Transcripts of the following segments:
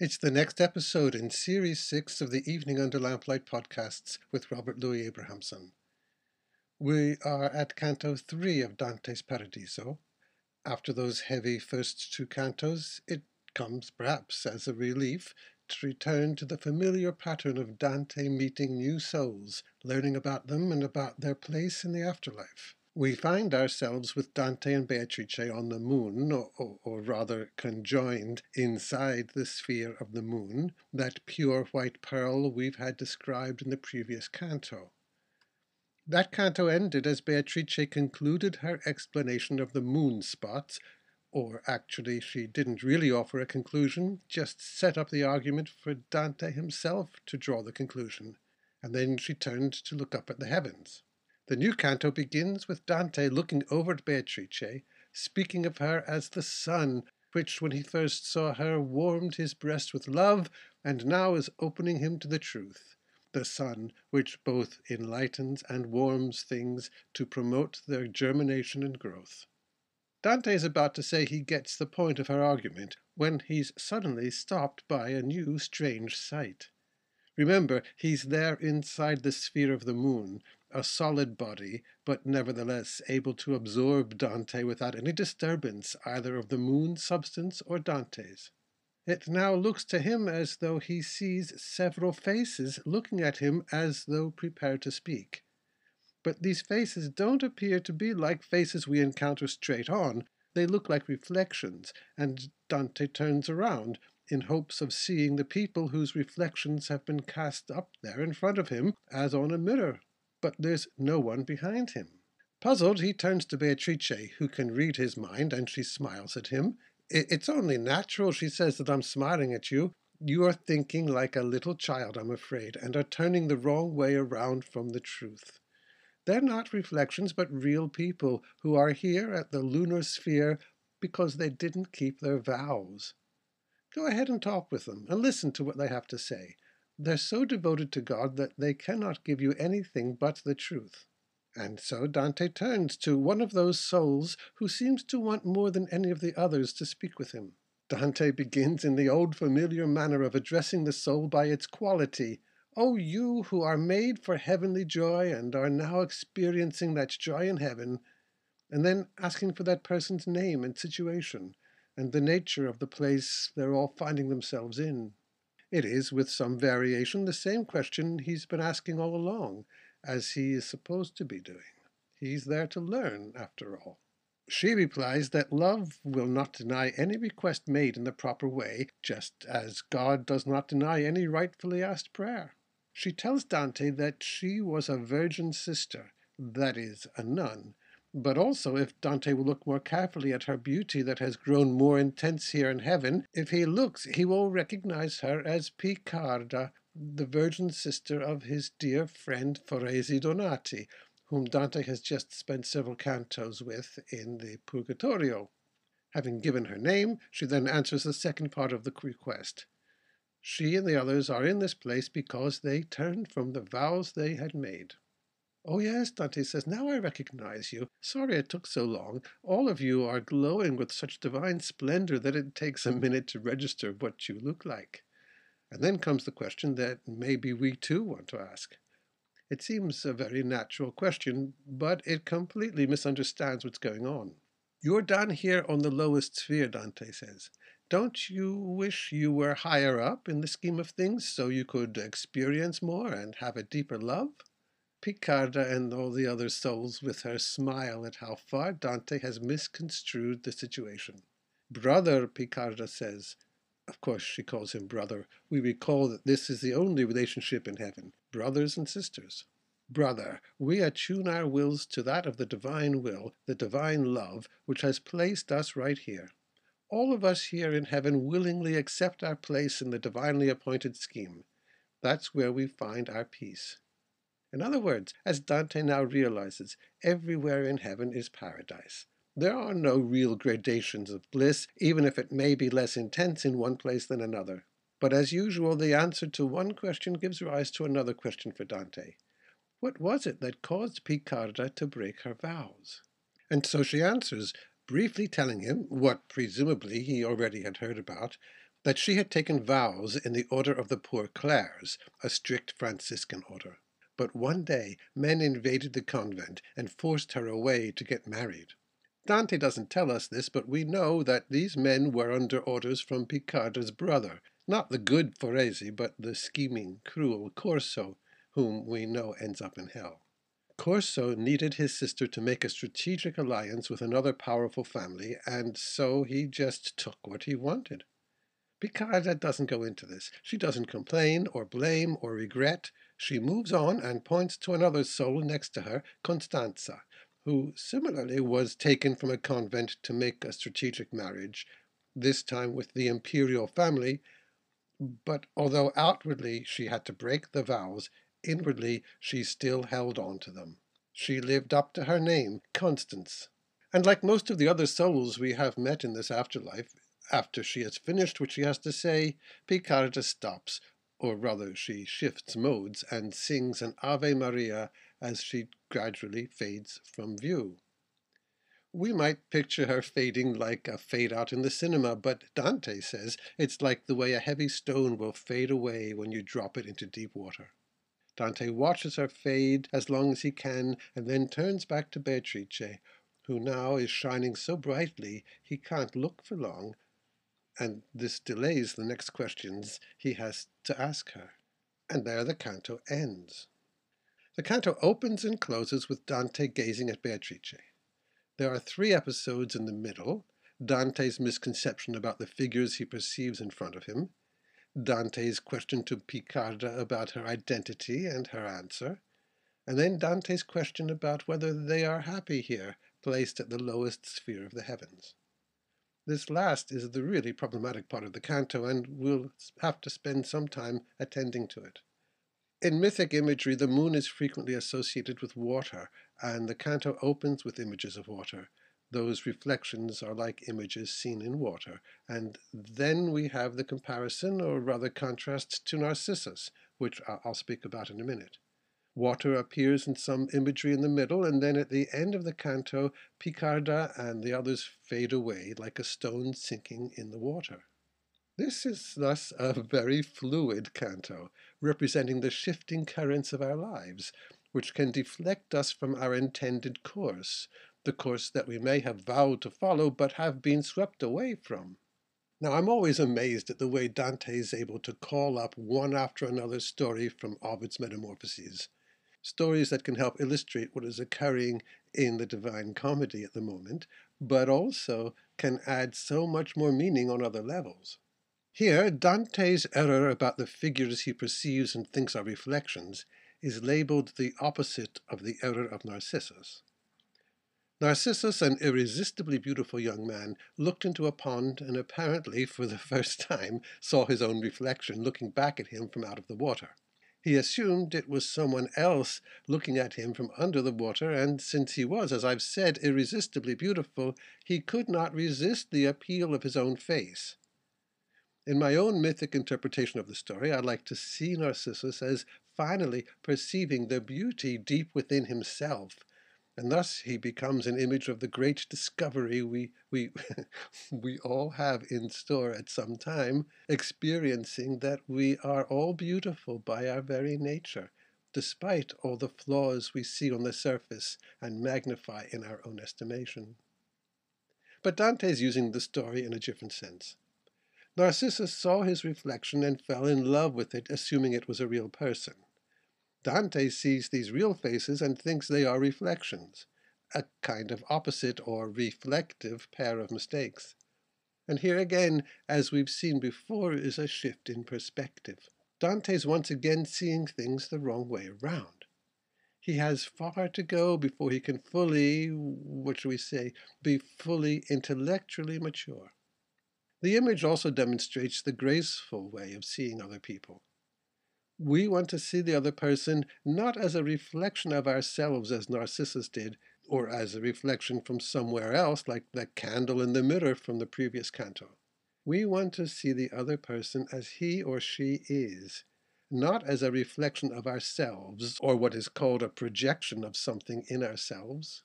It's the next episode in Series 6 of the Evening Under Lamplight podcasts with Robert Louis Abrahamson. We are at Canto 3 of Dante's Paradiso. After those heavy first two cantos, it comes perhaps as a relief to return to the familiar pattern of Dante meeting new souls, learning about them and about their place in the afterlife we find ourselves with Dante and Beatrice on the moon, or, or, rather conjoined inside the sphere of the moon, that pure white pearl we've had described in the previous canto. That canto ended as Beatrice concluded her explanation of the moon spots, or actually, she didn't really offer a conclusion, just set up the argument for Dante himself to draw the conclusion, and then she turned to look up at the heavens. The new canto begins with Dante looking over at Beatrice, speaking of her as the sun, which when he first saw her warmed his breast with love, and now is opening him to the truth. The sun, which both enlightens and warms things to promote their germination and growth. Dante is about to say he gets the point of her argument when he's suddenly stopped by a new strange sight. Remember, he's there inside the sphere of the moon, a solid body, but nevertheless able to absorb Dante without any disturbance either of the moon's substance or Dante's. It now looks to him as though he sees several faces looking at him as though prepared to speak. But these faces don't appear to be like faces we encounter straight on. They look like reflections, and Dante turns around in hopes of seeing the people whose reflections have been cast up there in front of him as on a mirror but there's no one behind him. Puzzled, he turns to Beatrice, who can read his mind, and she smiles at him. It's only natural, she says, that I'm smiling at you. You are thinking like a little child, I'm afraid, and are turning the wrong way around from the truth. They're not reflections, but real people who are here at the lunar sphere because they didn't keep their vows. Go ahead and talk with them and listen to what they have to say. They're so devoted to God that they cannot give you anything but the truth. And so Dante turns to one of those souls who seems to want more than any of the others to speak with him. Dante begins in the old familiar manner of addressing the soul by its quality. O you who are made for heavenly joy and are now experiencing that joy in heaven, and then asking for that person's name and situation, and the nature of the place they're all finding themselves in. It is, with some variation, the same question he's been asking all along, as he is supposed to be doing. He's there to learn, after all. She replies that love will not deny any request made in the proper way, just as God does not deny any rightfully asked prayer. She tells Dante that she was a virgin sister, that is, a nun, but also, if Dante will look more carefully at her beauty that has grown more intense here in heaven, if he looks, he will recognize her as Piccarda, the virgin sister of his dear friend Forese Donati, whom Dante has just spent several cantos with in the Purgatorio. Having given her name, she then answers the second part of the request. She and the others are in this place because they turned from the vows they had made. Oh, yes, Dante says, now I recognize you. Sorry it took so long. All of you are glowing with such divine splendor that it takes a minute to register what you look like. And then comes the question that maybe we too want to ask. It seems a very natural question, but it completely misunderstands what's going on. You're down here on the lowest sphere, Dante says. Don't you wish you were higher up in the scheme of things so you could experience more and have a deeper love? Piccarda and all the other souls with her smile at how far Dante has misconstrued the situation. Brother, Piccarda says. Of course, she calls him brother. We recall that this is the only relationship in heaven brothers and sisters. Brother, we attune our wills to that of the divine will, the divine love, which has placed us right here. All of us here in heaven willingly accept our place in the divinely appointed scheme. That's where we find our peace. In other words, as Dante now realizes, everywhere in heaven is paradise. There are no real gradations of bliss, even if it may be less intense in one place than another. But as usual, the answer to one question gives rise to another question for Dante. What was it that caused Piccarda to break her vows? And so she answers, briefly telling him, what presumably he already had heard about, that she had taken vows in the Order of the Poor Clares, a strict Franciscan order. But one day men invaded the convent and forced her away to get married. Dante doesn't tell us this, but we know that these men were under orders from Piccarda's brother, not the good Foresi, but the scheming, cruel Corso, whom we know ends up in hell. Corso needed his sister to make a strategic alliance with another powerful family, and so he just took what he wanted. Piccarda doesn't go into this. She doesn't complain or blame or regret. She moves on and points to another soul next to her, Constanza, who similarly was taken from a convent to make a strategic marriage, this time with the imperial family, but although outwardly she had to break the vows, inwardly she still held on to them. She lived up to her name, Constance. And like most of the other souls we have met in this afterlife, after she has finished what she has to say, Piccarda stops, or rather she shifts modes and sings an Ave Maria as she gradually fades from view. We might picture her fading like a fade out in the cinema, but Dante says it's like the way a heavy stone will fade away when you drop it into deep water. Dante watches her fade as long as he can and then turns back to Beatrice, who now is shining so brightly he can't look for long, and this delays the next questions he has to ask her. And there the canto ends. The canto opens and closes with Dante gazing at Beatrice. There are three episodes in the middle Dante's misconception about the figures he perceives in front of him, Dante's question to Piccarda about her identity and her answer, and then Dante's question about whether they are happy here, placed at the lowest sphere of the heavens. This last is the really problematic part of the canto, and we'll have to spend some time attending to it. In mythic imagery, the moon is frequently associated with water, and the canto opens with images of water. Those reflections are like images seen in water. And then we have the comparison, or rather contrast, to Narcissus, which I'll speak about in a minute. Water appears in some imagery in the middle, and then at the end of the canto, Piccarda and the others fade away like a stone sinking in the water. This is thus a very fluid canto, representing the shifting currents of our lives, which can deflect us from our intended course, the course that we may have vowed to follow but have been swept away from. Now, I'm always amazed at the way Dante is able to call up one after another story from Ovid's Metamorphoses, stories that can help illustrate what is occurring in the Divine Comedy at the moment, but also can add so much more meaning on other levels. Here, Dante's error about the figures he perceives and thinks are reflections is labeled the opposite of the error of Narcissus. Narcissus, an irresistibly beautiful young man, looked into a pond and apparently, for the first time, saw his own reflection looking back at him from out of the water. He assumed it was someone else looking at him from under the water, and since he was, as I've said, irresistibly beautiful, he could not resist the appeal of his own face. In my own mythic interpretation of the story, I like to see Narcissus as finally perceiving the beauty deep within himself, and thus he becomes an image of the great discovery we, we, we all have in store at some time, experiencing that we are all beautiful by our very nature, despite all the flaws we see on the surface and magnify in our own estimation. But Dante is using the story in a different sense. Narcissus saw his reflection and fell in love with it, assuming it was a real person. Dante sees these real faces and thinks they are reflections, a kind of opposite or reflective pair of mistakes. And here again, as we've seen before, is a shift in perspective. Dante's once again seeing things the wrong way around. He has far to go before he can fully, what shall we say, be fully intellectually mature. The image also demonstrates the graceful way of seeing other people. We want to see the other person not as a reflection of ourselves as Narcissus did, or as a reflection from somewhere else like the candle in the mirror from the previous canto. We want to see the other person as he or she is, not as a reflection of ourselves or what is called a projection of something in ourselves.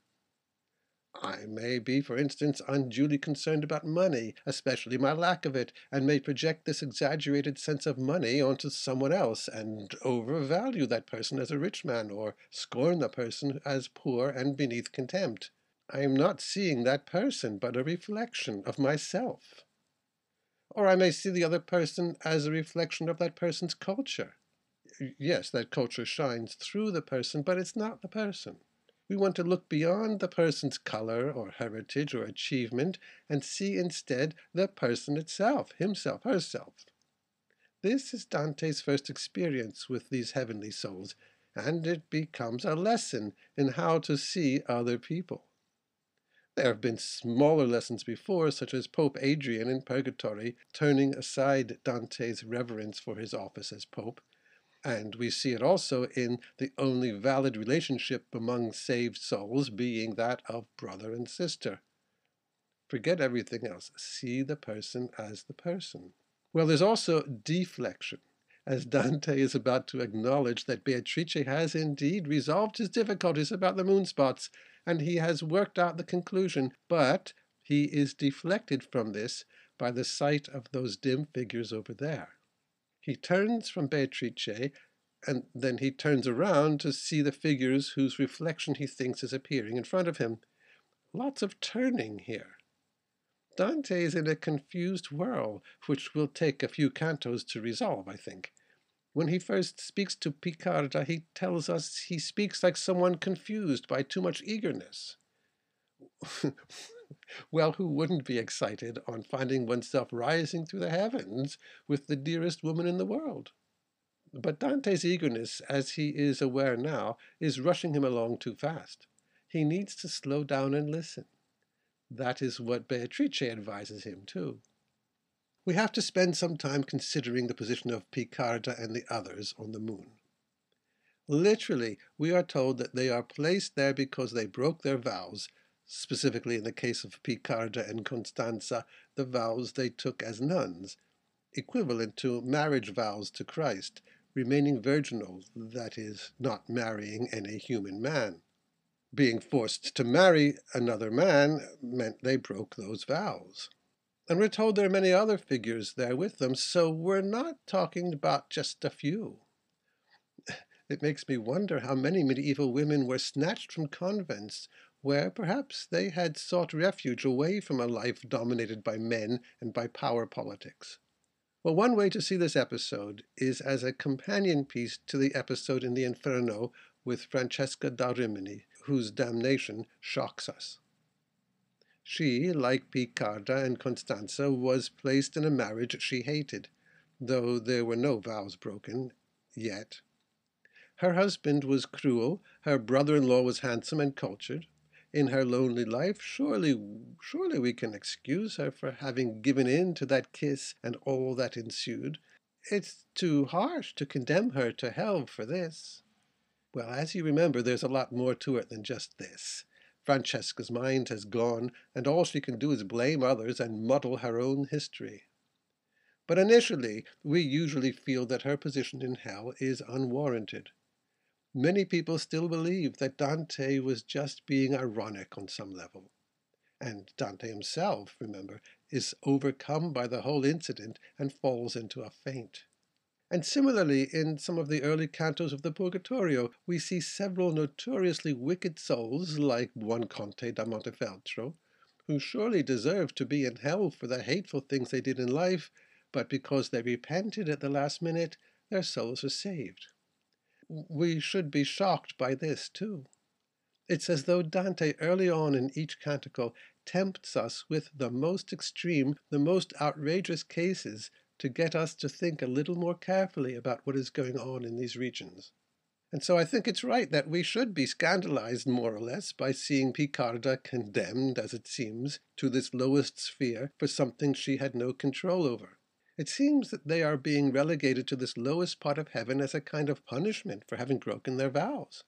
I may be, for instance, unduly concerned about money, especially my lack of it, and may project this exaggerated sense of money onto someone else and overvalue that person as a rich man or scorn the person as poor and beneath contempt. I am not seeing that person, but a reflection of myself. Or I may see the other person as a reflection of that person's culture. Yes, that culture shines through the person, but it's not the person. We want to look beyond the person's color or heritage or achievement and see instead the person itself, himself, herself. This is Dante's first experience with these heavenly souls, and it becomes a lesson in how to see other people. There have been smaller lessons before, such as Pope Adrian in Purgatory turning aside Dante's reverence for his office as Pope and we see it also in the only valid relationship among saved souls being that of brother and sister. Forget everything else. See the person as the person. Well, there's also deflection, as Dante is about to acknowledge that Beatrice has indeed resolved his difficulties about the moonspots, and he has worked out the conclusion, but he is deflected from this by the sight of those dim figures over there. He turns from Beatrice, and then he turns around to see the figures whose reflection he thinks is appearing in front of him. Lots of turning here. Dante is in a confused whirl, which will take a few cantos to resolve, I think. When he first speaks to Piccarda, he tells us he speaks like someone confused by too much eagerness. Well, who wouldn't be excited on finding oneself rising through the heavens with the dearest woman in the world? But Dante's eagerness, as he is aware now, is rushing him along too fast. He needs to slow down and listen. That is what Beatrice advises him, too. We have to spend some time considering the position of Piccarda and the others on the moon. Literally, we are told that they are placed there because they broke their vows specifically in the case of Piccarda and Constanza, the vows they took as nuns, equivalent to marriage vows to Christ, remaining virginal, that is, not marrying any human man. Being forced to marry another man meant they broke those vows. And we're told there are many other figures there with them, so we're not talking about just a few. It makes me wonder how many medieval women were snatched from convents where perhaps they had sought refuge away from a life dominated by men and by power politics. Well, one way to see this episode is as a companion piece to the episode in the Inferno with Francesca da Rimini, whose damnation shocks us. She, like Piccarda and Constanza, was placed in a marriage she hated, though there were no vows broken yet. Her husband was cruel, her brother-in-law was handsome and cultured, in her lonely life, surely, surely we can excuse her for having given in to that kiss and all that ensued. It's too harsh to condemn her to hell for this. Well, as you remember, there's a lot more to it than just this. Francesca's mind has gone, and all she can do is blame others and muddle her own history. But initially, we usually feel that her position in hell is unwarranted. Many people still believe that Dante was just being ironic on some level. And Dante himself, remember, is overcome by the whole incident and falls into a faint. And similarly, in some of the early cantos of the Purgatorio, we see several notoriously wicked souls, like Buonconte da Montefeltro, who surely deserved to be in hell for the hateful things they did in life, but because they repented at the last minute, their souls are saved we should be shocked by this too. It's as though Dante early on in each canticle tempts us with the most extreme, the most outrageous cases to get us to think a little more carefully about what is going on in these regions. And so I think it's right that we should be scandalized more or less by seeing Piccarda condemned, as it seems, to this lowest sphere for something she had no control over. It seems that they are being relegated to this lowest part of heaven as a kind of punishment for having broken their vows.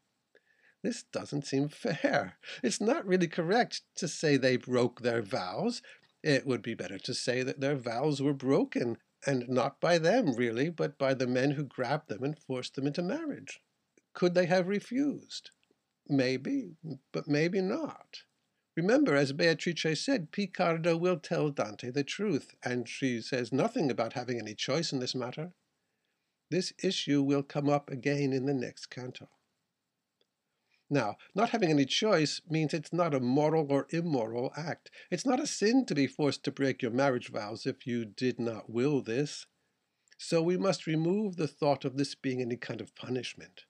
This doesn't seem fair. It's not really correct to say they broke their vows. It would be better to say that their vows were broken, and not by them, really, but by the men who grabbed them and forced them into marriage. Could they have refused? Maybe, but maybe not. Remember, as Beatrice said, Piccarda will tell Dante the truth, and she says nothing about having any choice in this matter. This issue will come up again in the next canto. Now, not having any choice means it's not a moral or immoral act. It's not a sin to be forced to break your marriage vows if you did not will this. So we must remove the thought of this being any kind of punishment.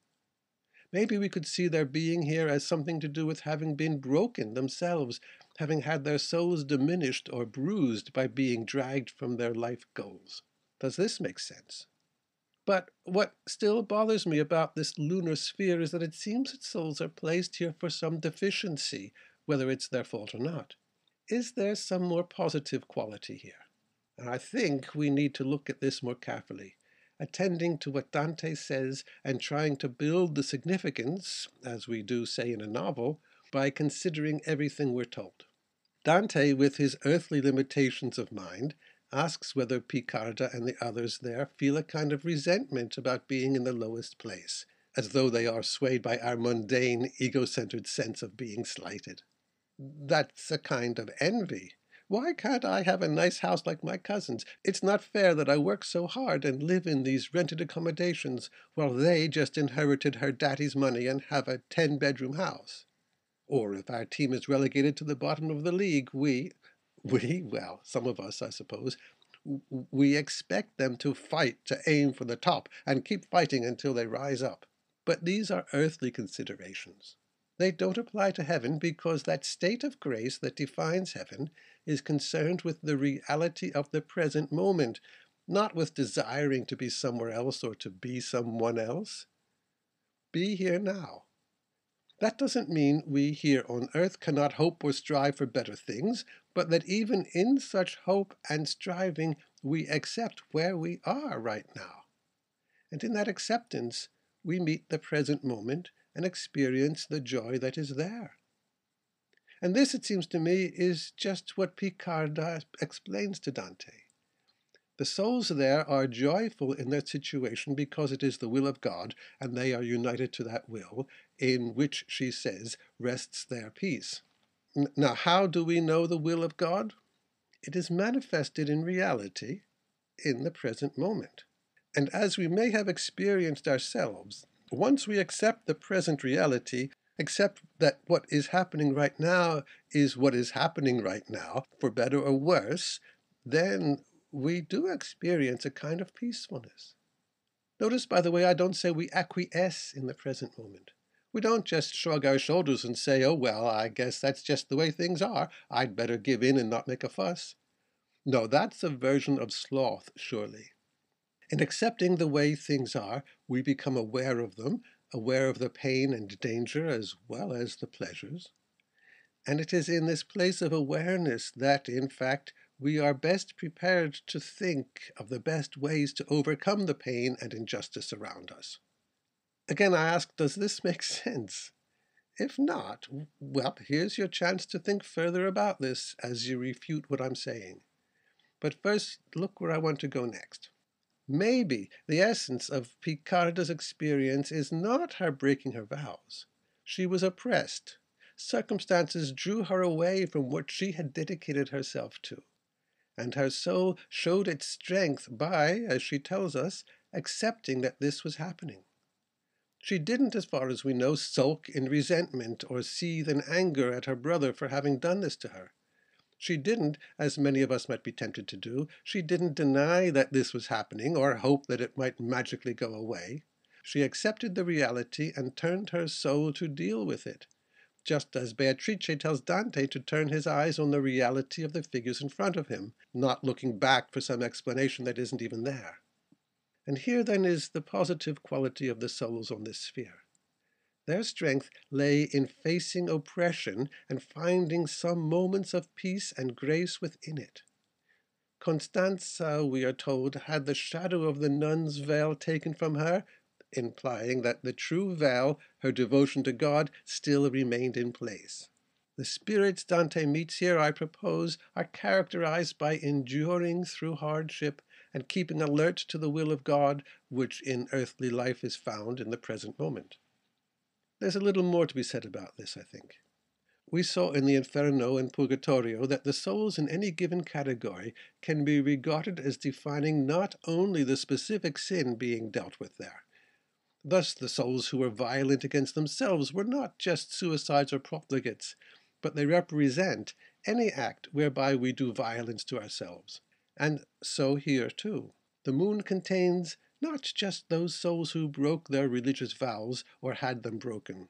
Maybe we could see their being here as something to do with having been broken themselves, having had their souls diminished or bruised by being dragged from their life goals. Does this make sense? But what still bothers me about this lunar sphere is that it seems that souls are placed here for some deficiency, whether it's their fault or not. Is there some more positive quality here? And I think we need to look at this more carefully attending to what Dante says and trying to build the significance, as we do say in a novel, by considering everything we're told. Dante, with his earthly limitations of mind, asks whether Piccarda and the others there feel a kind of resentment about being in the lowest place, as though they are swayed by our mundane, ego-centered sense of being slighted. That's a kind of envy, why can't I have a nice house like my cousins? It's not fair that I work so hard and live in these rented accommodations while they just inherited her daddy's money and have a 10 bedroom house. Or if our team is relegated to the bottom of the league, we, we, well, some of us, I suppose, we expect them to fight to aim for the top and keep fighting until they rise up. But these are earthly considerations. They don't apply to heaven because that state of grace that defines heaven is concerned with the reality of the present moment, not with desiring to be somewhere else or to be someone else. Be here now. That doesn't mean we here on earth cannot hope or strive for better things, but that even in such hope and striving we accept where we are right now. And in that acceptance, we meet the present moment and experience the joy that is there. And this, it seems to me, is just what Piccarda uh, explains to Dante. The souls there are joyful in their situation because it is the will of God, and they are united to that will, in which, she says, rests their peace. Now, how do we know the will of God? It is manifested in reality in the present moment. And as we may have experienced ourselves, once we accept the present reality, accept that what is happening right now is what is happening right now, for better or worse, then we do experience a kind of peacefulness. Notice, by the way, I don't say we acquiesce in the present moment. We don't just shrug our shoulders and say, oh, well, I guess that's just the way things are. I'd better give in and not make a fuss. No, that's a version of sloth, surely. In accepting the way things are, we become aware of them, aware of the pain and danger as well as the pleasures. And it is in this place of awareness that, in fact, we are best prepared to think of the best ways to overcome the pain and injustice around us. Again, I ask, does this make sense? If not, well, here's your chance to think further about this as you refute what I'm saying. But first, look where I want to go next. Maybe the essence of Piccarda's experience is not her breaking her vows. She was oppressed. Circumstances drew her away from what she had dedicated herself to. And her soul showed its strength by, as she tells us, accepting that this was happening. She didn't, as far as we know, sulk in resentment or seethe in anger at her brother for having done this to her. She didn't, as many of us might be tempted to do, she didn't deny that this was happening or hope that it might magically go away. She accepted the reality and turned her soul to deal with it, just as Beatrice tells Dante to turn his eyes on the reality of the figures in front of him, not looking back for some explanation that isn't even there. And here then is the positive quality of the souls on this sphere. Their strength lay in facing oppression and finding some moments of peace and grace within it. Constanza, we are told, had the shadow of the nun's veil taken from her, implying that the true veil, her devotion to God, still remained in place. The spirits Dante meets here, I propose, are characterized by enduring through hardship and keeping alert to the will of God, which in earthly life is found in the present moment. There's a little more to be said about this, I think. we saw in the Inferno and Purgatorio that the souls in any given category can be regarded as defining not only the specific sin being dealt with there. Thus, the souls who were violent against themselves were not just suicides or profligates, but they represent any act whereby we do violence to ourselves. And so here too. The moon contains not just those souls who broke their religious vows or had them broken.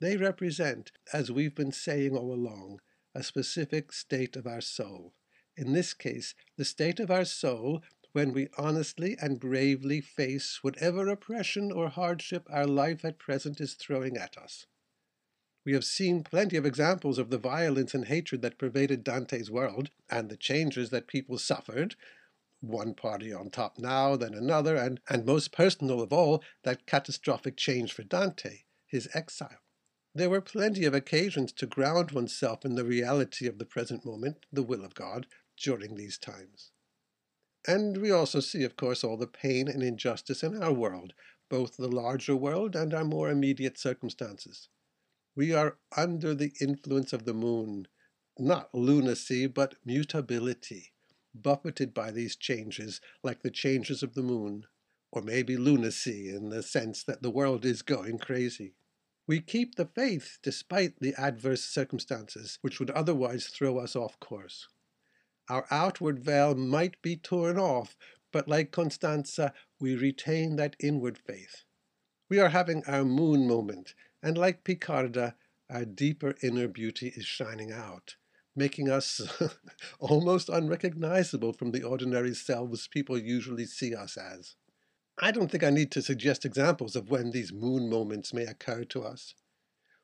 They represent, as we've been saying all along, a specific state of our soul. In this case, the state of our soul when we honestly and bravely face whatever oppression or hardship our life at present is throwing at us. We have seen plenty of examples of the violence and hatred that pervaded Dante's world, and the changes that people suffered, one party on top now, then another, and, and most personal of all, that catastrophic change for Dante, his exile. There were plenty of occasions to ground oneself in the reality of the present moment, the will of God, during these times. And we also see, of course, all the pain and injustice in our world, both the larger world and our more immediate circumstances. We are under the influence of the moon, not lunacy, but mutability, buffeted by these changes like the changes of the moon, or maybe lunacy in the sense that the world is going crazy. We keep the faith despite the adverse circumstances which would otherwise throw us off course. Our outward veil might be torn off, but like Constanza, we retain that inward faith. We are having our moon moment, and like Piccarda, our deeper inner beauty is shining out, making us almost unrecognizable from the ordinary selves people usually see us as. I don't think I need to suggest examples of when these moon moments may occur to us.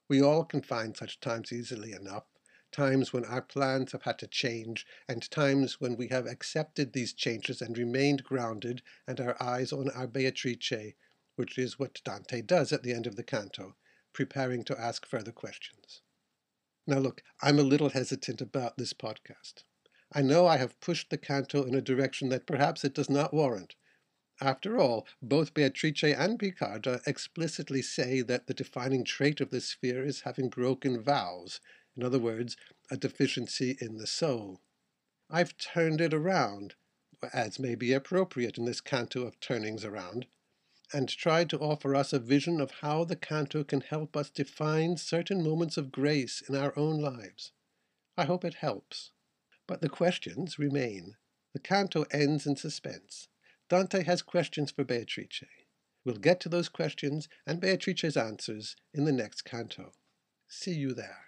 We all can find such times easily enough, times when our plans have had to change, and times when we have accepted these changes and remained grounded and our eyes on our Beatrice, which is what Dante does at the end of the canto, preparing to ask further questions. Now look, I'm a little hesitant about this podcast. I know I have pushed the canto in a direction that perhaps it does not warrant, after all, both Beatrice and Piccarda explicitly say that the defining trait of this sphere is having broken vows, in other words, a deficiency in the soul. I've turned it around, as may be appropriate in this canto of turnings around, and tried to offer us a vision of how the canto can help us define certain moments of grace in our own lives. I hope it helps. But the questions remain. The canto ends in suspense. Dante has questions for Beatrice. We'll get to those questions and Beatrice's answers in the next canto. See you there.